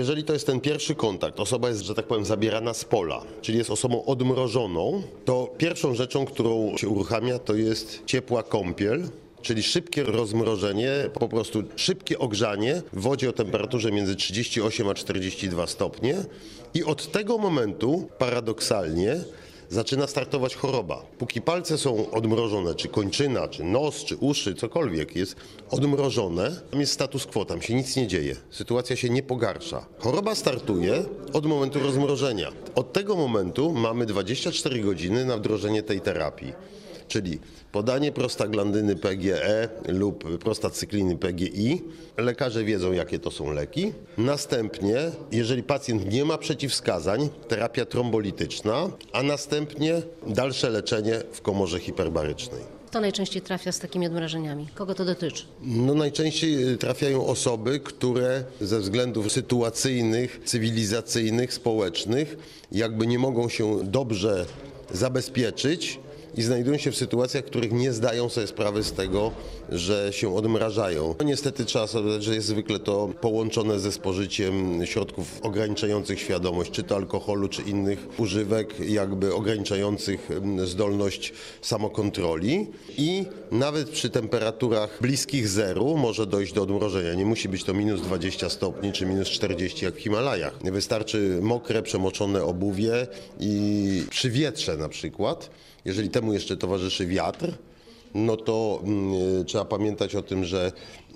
Jeżeli to jest ten pierwszy kontakt, osoba jest, że tak powiem, zabierana z pola, czyli jest osobą odmrożoną, to pierwszą rzeczą, którą się uruchamia, to jest ciepła kąpiel. Czyli szybkie rozmrożenie, po prostu szybkie ogrzanie w wodzie o temperaturze między 38 a 42 stopnie. I od tego momentu, paradoksalnie, zaczyna startować choroba. Póki palce są odmrożone, czy kończyna, czy nos, czy uszy, cokolwiek jest odmrożone, tam jest status quo, tam się nic nie dzieje. Sytuacja się nie pogarsza. Choroba startuje od momentu rozmrożenia. Od tego momentu mamy 24 godziny na wdrożenie tej terapii. Czyli podanie prostaglandyny PGE lub prostacykliny PGI. Lekarze wiedzą, jakie to są leki. Następnie, jeżeli pacjent nie ma przeciwwskazań, terapia trombolityczna, a następnie dalsze leczenie w komorze hiperbarycznej. Kto najczęściej trafia z takimi odmrażeniami? Kogo to dotyczy? No najczęściej y, trafiają osoby, które ze względów sytuacyjnych, cywilizacyjnych, społecznych jakby nie mogą się dobrze zabezpieczyć i znajdują się w sytuacjach, w których nie zdają sobie sprawy z tego, że się odmrażają. No, niestety trzeba sobie że jest zwykle to połączone ze spożyciem środków ograniczających świadomość, czy to alkoholu, czy innych używek, jakby ograniczających mm, zdolność samokontroli. I nawet przy temperaturach bliskich zeru może dojść do odmrożenia. Nie musi być to minus 20 stopni, czy minus 40 jak w Himalajach. Wystarczy mokre, przemoczone obuwie i przy wietrze na przykład, jeżeli temu jeszcze towarzyszy wiatr, no to mm, trzeba pamiętać o tym, że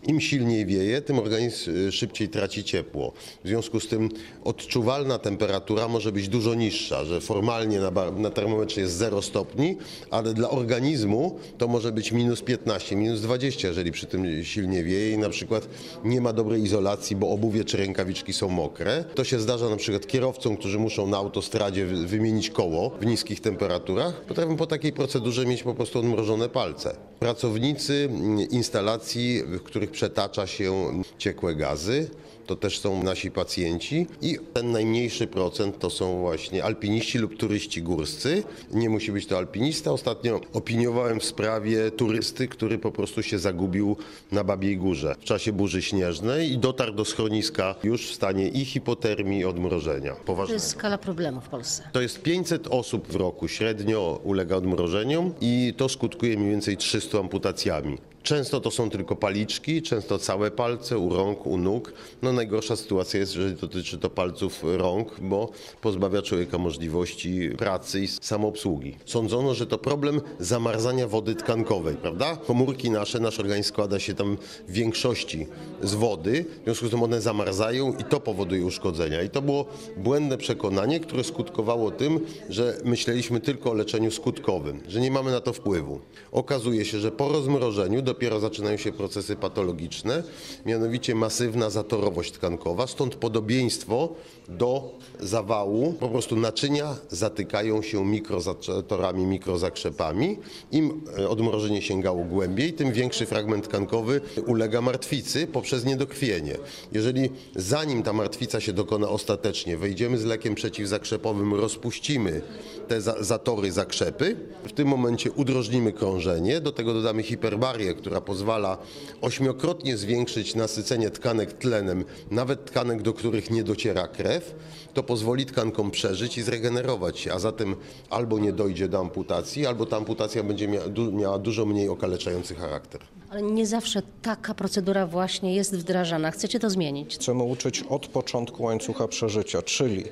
im silniej wieje, tym organizm y, szybciej traci ciepło. W związku z tym odczuwalna temperatura może być dużo niższa, że formalnie na, na termometrze jest 0 stopni, ale dla organizmu to może być minus 15, minus 20, jeżeli przy tym silnie wieje i na przykład nie ma dobrej izolacji, bo obuwie czy rękawiczki są mokre. To się zdarza na przykład kierowcom, którzy muszą na autostradzie wy- wymienić koło w niskich temperaturach, potrafią po takiej procedurze mieć po prostu odmrożone palce. Pracownicy mm, instalacji, w których przetacza się ciekłe gazy, to też są nasi pacjenci i ten najmniejszy procent to są właśnie alpiniści lub turyści górscy. Nie musi być to alpinista. Ostatnio opiniowałem w sprawie turysty, który po prostu się zagubił na Babiej Górze w czasie burzy śnieżnej i dotarł do schroniska już w stanie i hipotermii, i odmrożenia. To Poważnego. jest skala problemu w Polsce. To jest 500 osób w roku średnio ulega odmrożeniom i to skutkuje mniej więcej 300 amputacjami. Często to są tylko paliczki, często całe palce u rąk, u nóg. No najgorsza sytuacja jest, że dotyczy to palców rąk, bo pozbawia człowieka możliwości pracy i samoobsługi. Sądzono, że to problem zamarzania wody tkankowej, prawda? Komórki nasze, nasz organizm składa się tam w większości z wody, w związku z tym one zamarzają i to powoduje uszkodzenia. I to było błędne przekonanie, które skutkowało tym, że myśleliśmy tylko o leczeniu skutkowym, że nie mamy na to wpływu. Okazuje się, że po rozmrożeniu dopiero zaczynają się procesy patologiczne, mianowicie masywna zatorowość tkankowa, stąd podobieństwo do zawału. Po prostu naczynia zatykają się mikrozatorami, mikrozakrzepami. Im e, odmrożenie sięgało głębiej, tym większy fragment tkankowy ulega martwicy poprzez niedokrwienie. Jeżeli zanim ta martwica się dokona ostatecznie, wejdziemy z lekiem przeciwzakrzepowym, rozpuścimy te za zatory, zakrzepy, w tym momencie udrożnimy krążenie, do tego dodamy hiperbarię, która pozwala ośmiokrotnie zwiększyć nasycenie tkanek tlenem, nawet tkanek, do których nie dociera krew, to pozwoli tkankom przeżyć i zregenerować się, a zatem albo nie dojdzie do amputacji, albo ta amputacja będzie mia du miała dużo mniej okaleczający charakter. Ale nie zawsze taka procedura właśnie jest wdrażana. Chcecie to zmienić? Chcemy uczyć od początku łańcucha przeżycia, czyli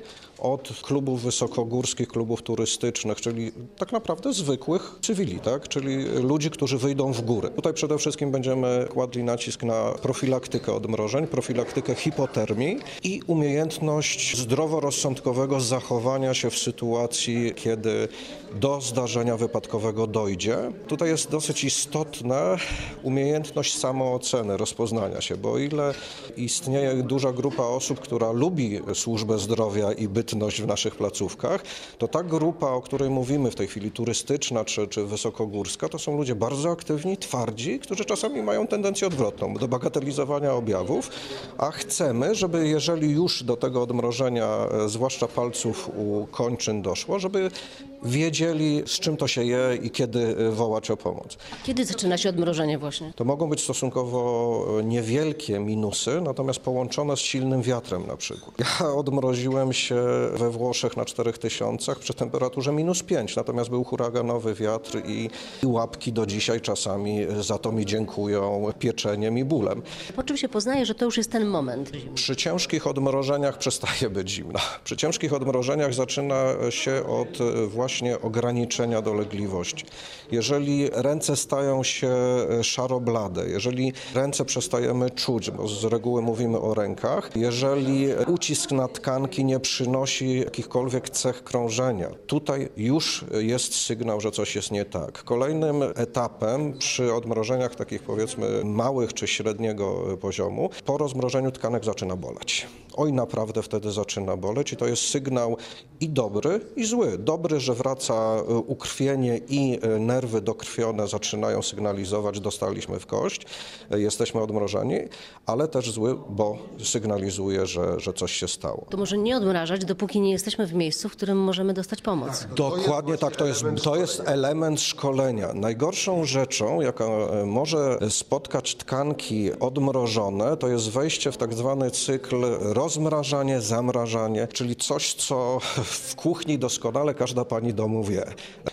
od klubów wysokogórskich, klubów turystycznych, czyli tak naprawdę zwykłych cywili, tak? czyli ludzi, którzy wyjdą w górę. Tutaj przede wszystkim będziemy kładli nacisk na profilaktykę odmrożeń, profilaktykę hipotermii i umiejętność zdroworozsądkowego zachowania się w sytuacji, kiedy do zdarzenia wypadkowego dojdzie. Tutaj jest dosyć istotna umiejętność samooceny, rozpoznania się, bo o ile istnieje duża grupa osób, która lubi służbę zdrowia i w naszych placówkach, to ta grupa, o której mówimy w tej chwili, turystyczna czy, czy wysokogórska, to są ludzie bardzo aktywni, twardzi, którzy czasami mają tendencję odwrotną do bagatelizowania objawów, a chcemy, żeby jeżeli już do tego odmrożenia, e, zwłaszcza palców u kończyn doszło, żeby wiedzieli z czym to się je i kiedy e, wołać o pomoc. Kiedy zaczyna się odmrożenie właśnie? To mogą być stosunkowo e, niewielkie minusy, natomiast połączone z silnym wiatrem na przykład. Ja odmroziłem się we Włoszech na 4000 przy temperaturze minus 5, natomiast był huraganowy wiatr i, i łapki do dzisiaj czasami za to mi dziękują pieczeniem i bólem. Po czym się poznaje, że to już jest ten moment? Przy ciężkich odmrożeniach przestaje być zimno. Przy ciężkich odmrożeniach zaczyna się od właśnie ograniczenia dolegliwości. Jeżeli ręce stają się szaroblade, jeżeli ręce przestajemy czuć, bo z reguły mówimy o rękach, jeżeli ucisk na tkanki nie przynosi jakichkolwiek cech krążenia, tutaj już jest sygnał, że coś jest nie tak. Kolejnym etapem przy odmrożeniach takich powiedzmy małych czy średniego poziomu, po rozmrożeniu tkanek zaczyna boleć. Oj, naprawdę wtedy zaczyna boleć i to jest sygnał i dobry, i zły. Dobry, że wraca e, ukrwienie i e, nerwy dokrwione zaczynają sygnalizować, dostaliśmy w kość, e, jesteśmy odmrożeni, ale też zły, bo sygnalizuje, że, że coś się stało. To może nie odmrażać, dopóki nie jesteśmy w miejscu, w którym możemy dostać pomoc. Dokładnie tak, to jest, to jest element szkolenia. Najgorszą rzeczą, jaka może spotkać tkanki odmrożone, to jest wejście w tak zwany cykl rozmrażanie, zamrażanie, czyli coś, co w kuchni doskonale każda pani domu wie.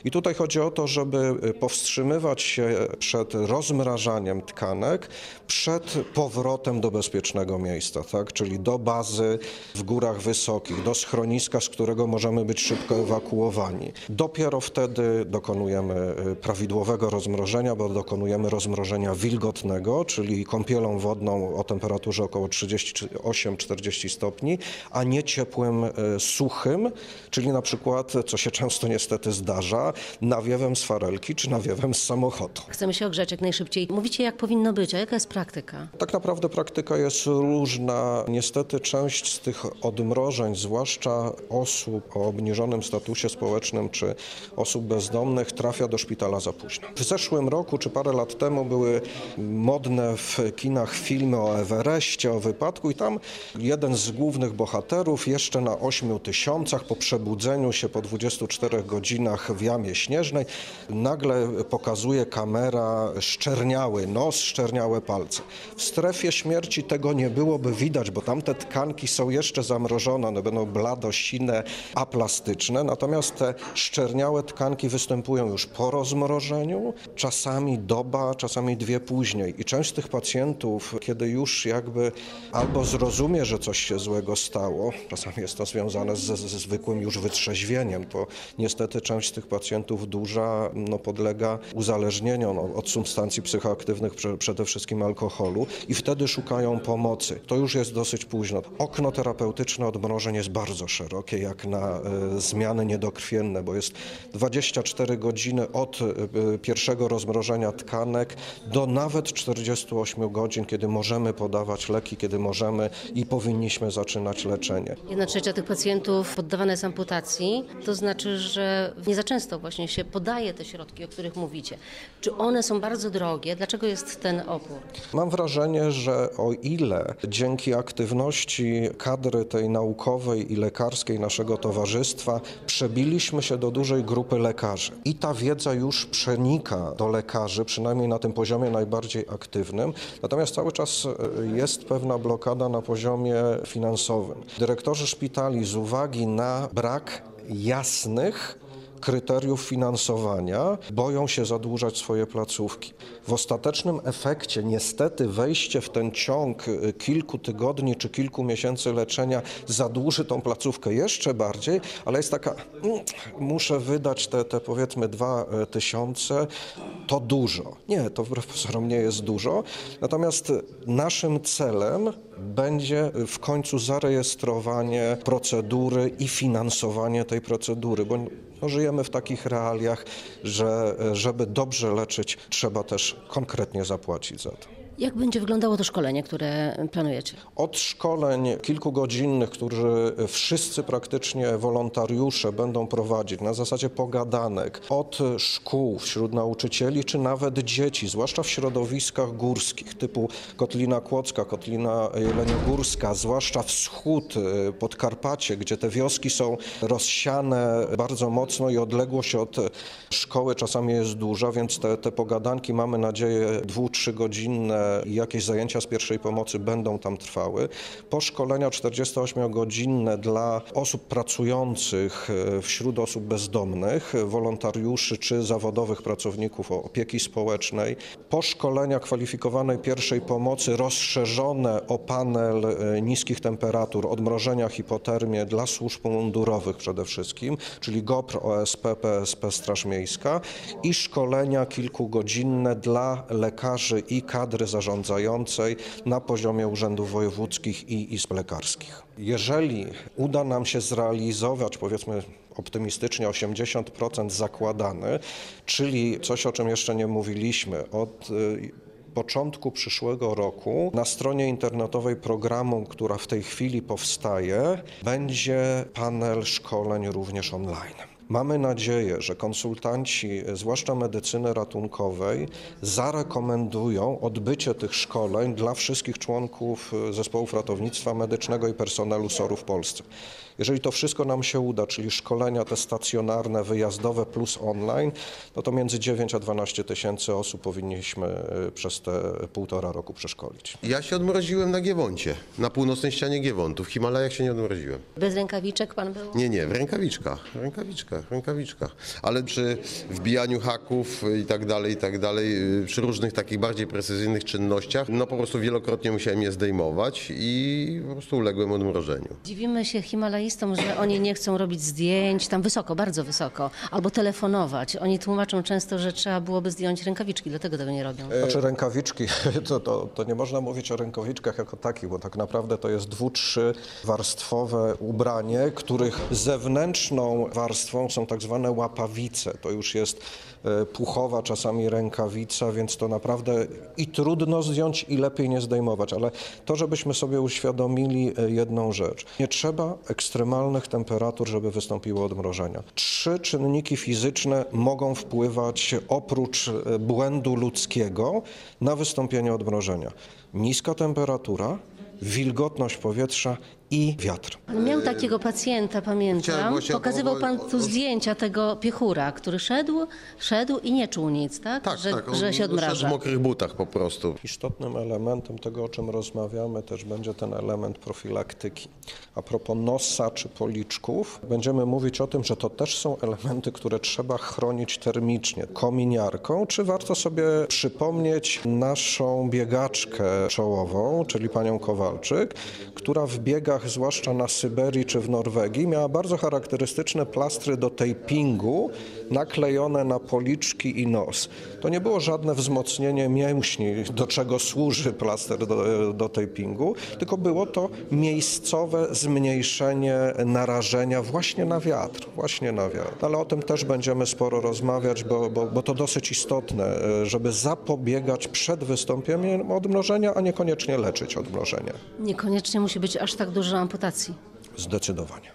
I tutaj chodzi o to, żeby powstrzymywać się przed rozmrażaniem tkanek, przed powrotem do bezpiecznego miejsca, tak? czyli do bazy w górach wysokich, do schroniska, z którego możemy być szybko ewakuowani. Dopiero wtedy dokonujemy y, prawidłowego rozmrożenia, bo dokonujemy rozmrożenia wilgotnego, czyli kąpielą wodną o temperaturze około 38-40 stopni, a nie ciepłym, y, suchym, czyli na przykład, co się często niestety zdarza, nawiewem z farelki czy nawiewem z samochodu. Chcemy się ogrzać jak najszybciej. Mówicie, jak powinno być, a jaka jest praktyka? Tak naprawdę praktyka jest różna. Niestety część z tych odmrożeń, zwłaszcza osób o obniżonym statusie społecznym czy osób bezdomnych, trafia do szpitala za późno. W zeszłym roku czy parę lat temu były modne w kinach filmy o Everestie, o wypadku i tam jeden z głównych bohaterów jeszcze na 8 tysiącach po przebudzeniu się po 24 godzinach w jamie śnieżnej nagle pokazuje kamera szczerniały nos, szczerniałe palce. W strefie śmierci tego nie byłoby widać, bo tamte tkanki są jeszcze zamrożone, one będą bladosine, aplastyczne, natomiast te szczerniałe tkanki występują już po rozmrożeniu, czasami doba, czasami dwie później. I część z tych pacjentów, kiedy już jakby albo zrozumie, że coś się złego stało, czasami jest to związane ze, ze zwykłym już wytrzeźwieniem, to niestety część tych pacjentów duża no, podlega uzależnieniom od substancji psychoaktywnych, prze, przede wszystkim alkoholu i wtedy szukają pomocy. To już jest dosyć późno. Okno terapeutyczne odmrożeń jest bardzo szerokie, jak na e, zmiany niedokrwienne, bo jest 24 godziny od e, pierwszego rozmrożenia tkanek do nawet 48 godzin, kiedy możemy podawać leki, kiedy możemy i powinniśmy zaczynać leczenie. Jedna trzecia tych pacjentów poddawana jest amputacji, to znaczy, że nie za często właśnie się podaje te środki, o których mówicie. Czy one są bardzo drogie? Dlaczego jest ten opór? Mam wrażenie, że o ile dzięki aktywności kadry tej naukowej i lekarskiej naszego towarzystwa przebiliśmy się do dużej grupy lekarzy i ta wiedza już przenika do lekarzy, przynajmniej na tym poziomie najbardziej aktywnym, natomiast cały czas e, jest pewna blokada na poziomie finansowym. Dyrektorzy szpitali z uwagi na brak jasnych kryteriów finansowania, boją się zadłużać swoje placówki. W ostatecznym efekcie niestety wejście w ten ciąg kilku tygodni czy kilku miesięcy leczenia zadłuży tą placówkę jeszcze bardziej, ale jest taka, mm, muszę wydać te, te powiedzmy dwa y, tysiące, to dużo. Nie, to wbrew pozorom nie jest dużo, natomiast naszym celem będzie w końcu zarejestrowanie procedury i finansowanie tej procedury, bo no, żyjemy w takich realiach, że żeby dobrze leczyć, trzeba też konkretnie zapłacić za to. Jak będzie wyglądało to szkolenie, które planujecie? Od szkoleń kilkugodzinnych, którzy wszyscy praktycznie wolontariusze będą prowadzić na zasadzie pogadanek, od szkół wśród nauczycieli, czy nawet dzieci, zwłaszcza w środowiskach górskich typu Kotlina Kłodzka, Kotlina Jeleniogórska, zwłaszcza wschód, y, Podkarpacie, gdzie te wioski są rozsiane bardzo mocno i odległość od szkoły czasami jest duża, więc te, te pogadanki mamy nadzieję dwu, trzygodzinne jakieś zajęcia z pierwszej pomocy będą tam trwały. Po szkolenia 48-godzinne dla osób pracujących e, wśród osób bezdomnych, wolontariuszy czy zawodowych pracowników opieki społecznej. Po szkolenia kwalifikowanej pierwszej pomocy rozszerzone o panel e, niskich temperatur, odmrożenia, hipotermię dla służb mundurowych przede wszystkim, czyli GOPR, OSP, PSP, Straż Miejska i szkolenia kilkugodzinne dla lekarzy i kadry zarządzającej na poziomie urzędów wojewódzkich i izb lekarskich. Jeżeli uda nam się zrealizować, powiedzmy optymistycznie 80% zakładany, czyli coś, o czym jeszcze nie mówiliśmy, od y, początku przyszłego roku na stronie internetowej programu, która w tej chwili powstaje, będzie panel szkoleń również online. Mamy nadzieję, że konsultanci, zwłaszcza medycyny ratunkowej, zarekomendują odbycie tych szkoleń dla wszystkich członków y, zespołów ratownictwa medycznego i personelu SOR-u w Polsce. Jeżeli to wszystko nam się uda, czyli szkolenia te stacjonarne, wyjazdowe plus online, no to między 9 a 12 tysięcy osób powinniśmy y, przez te półtora roku przeszkolić. Ja się odmroziłem na Giewoncie, na północnej ścianie Giewontu. W Himalajach się nie odmroziłem. Bez rękawiczek pan był? Nie, nie, w rękawiczkach, w rękawiczkach, w rękawiczkach. Ale przy wbijaniu haków i tak dalej, i tak dalej, y, przy różnych takich bardziej precyzyjnych czynnościach, no po prostu wielokrotnie musiałem je zdejmować i po prostu uległem odmrożeniu. Dziwimy się himalaistom, że oni nie chcą robić zdjęć tam wysoko, bardzo wysoko, albo telefonować. Oni tłumaczą często, że trzeba byłoby zdjąć rękawiczki, dlatego tego nie robią. Znaczy rękawiczki, to, to, to nie można mówić o rękawiczkach jako takich, bo tak naprawdę to jest dwu, trzy warstwowe ubranie, których zewnętrzną warstwą są tak zwane łapawice. To już jest e, puchowa czasami rękawica, więc to naprawdę i trudno zdjąć i lepiej nie zdejmować, ale to, żebyśmy sobie uświadomili e, jedną rzecz. Nie trzeba ekstremalnych temperatur, żeby wystąpiło odmrożenia. Trzy czynniki fizyczne mogą wpływać oprócz e, błędu ludzkiego na wystąpienie odmrożenia. Niska temperatura, wilgotność powietrza i wiatr. Pan miał takiego pacjenta, pamiętam. Pokazywał pan tu zdjęcia tego piechura, który szedł, szedł i nie czuł nic, tak? Tak, że, tak, on że się szedł w odmraża. mokrych butach po prostu. Istotnym elementem tego, o czym rozmawiamy, też będzie ten element profilaktyki. A propos nosa czy policzków, będziemy mówić o tym, że to też są elementy, które trzeba chronić termicznie, kominiarką, czy warto sobie przypomnieć naszą biegaczkę czołową, czyli panią Kowalczyk, która w biegach, zwłaszcza na Syberii czy w Norwegii, miała bardzo charakterystyczne plastry do tapingu naklejone na policzki i nos. To nie było żadne wzmocnienie mięśni, do czego służy plaster do, do tapingu, tylko było to miejscowe zmniejszenie narażenia właśnie na wiatr, właśnie na wiatr. Ale o tym też będziemy sporo rozmawiać, bo, bo, bo to dosyć istotne, żeby zapobiegać przed wystąpieniem odmrożenia, a niekoniecznie leczyć odmrożenie. Niekoniecznie musi być aż tak amputacji. Zdecydowanie.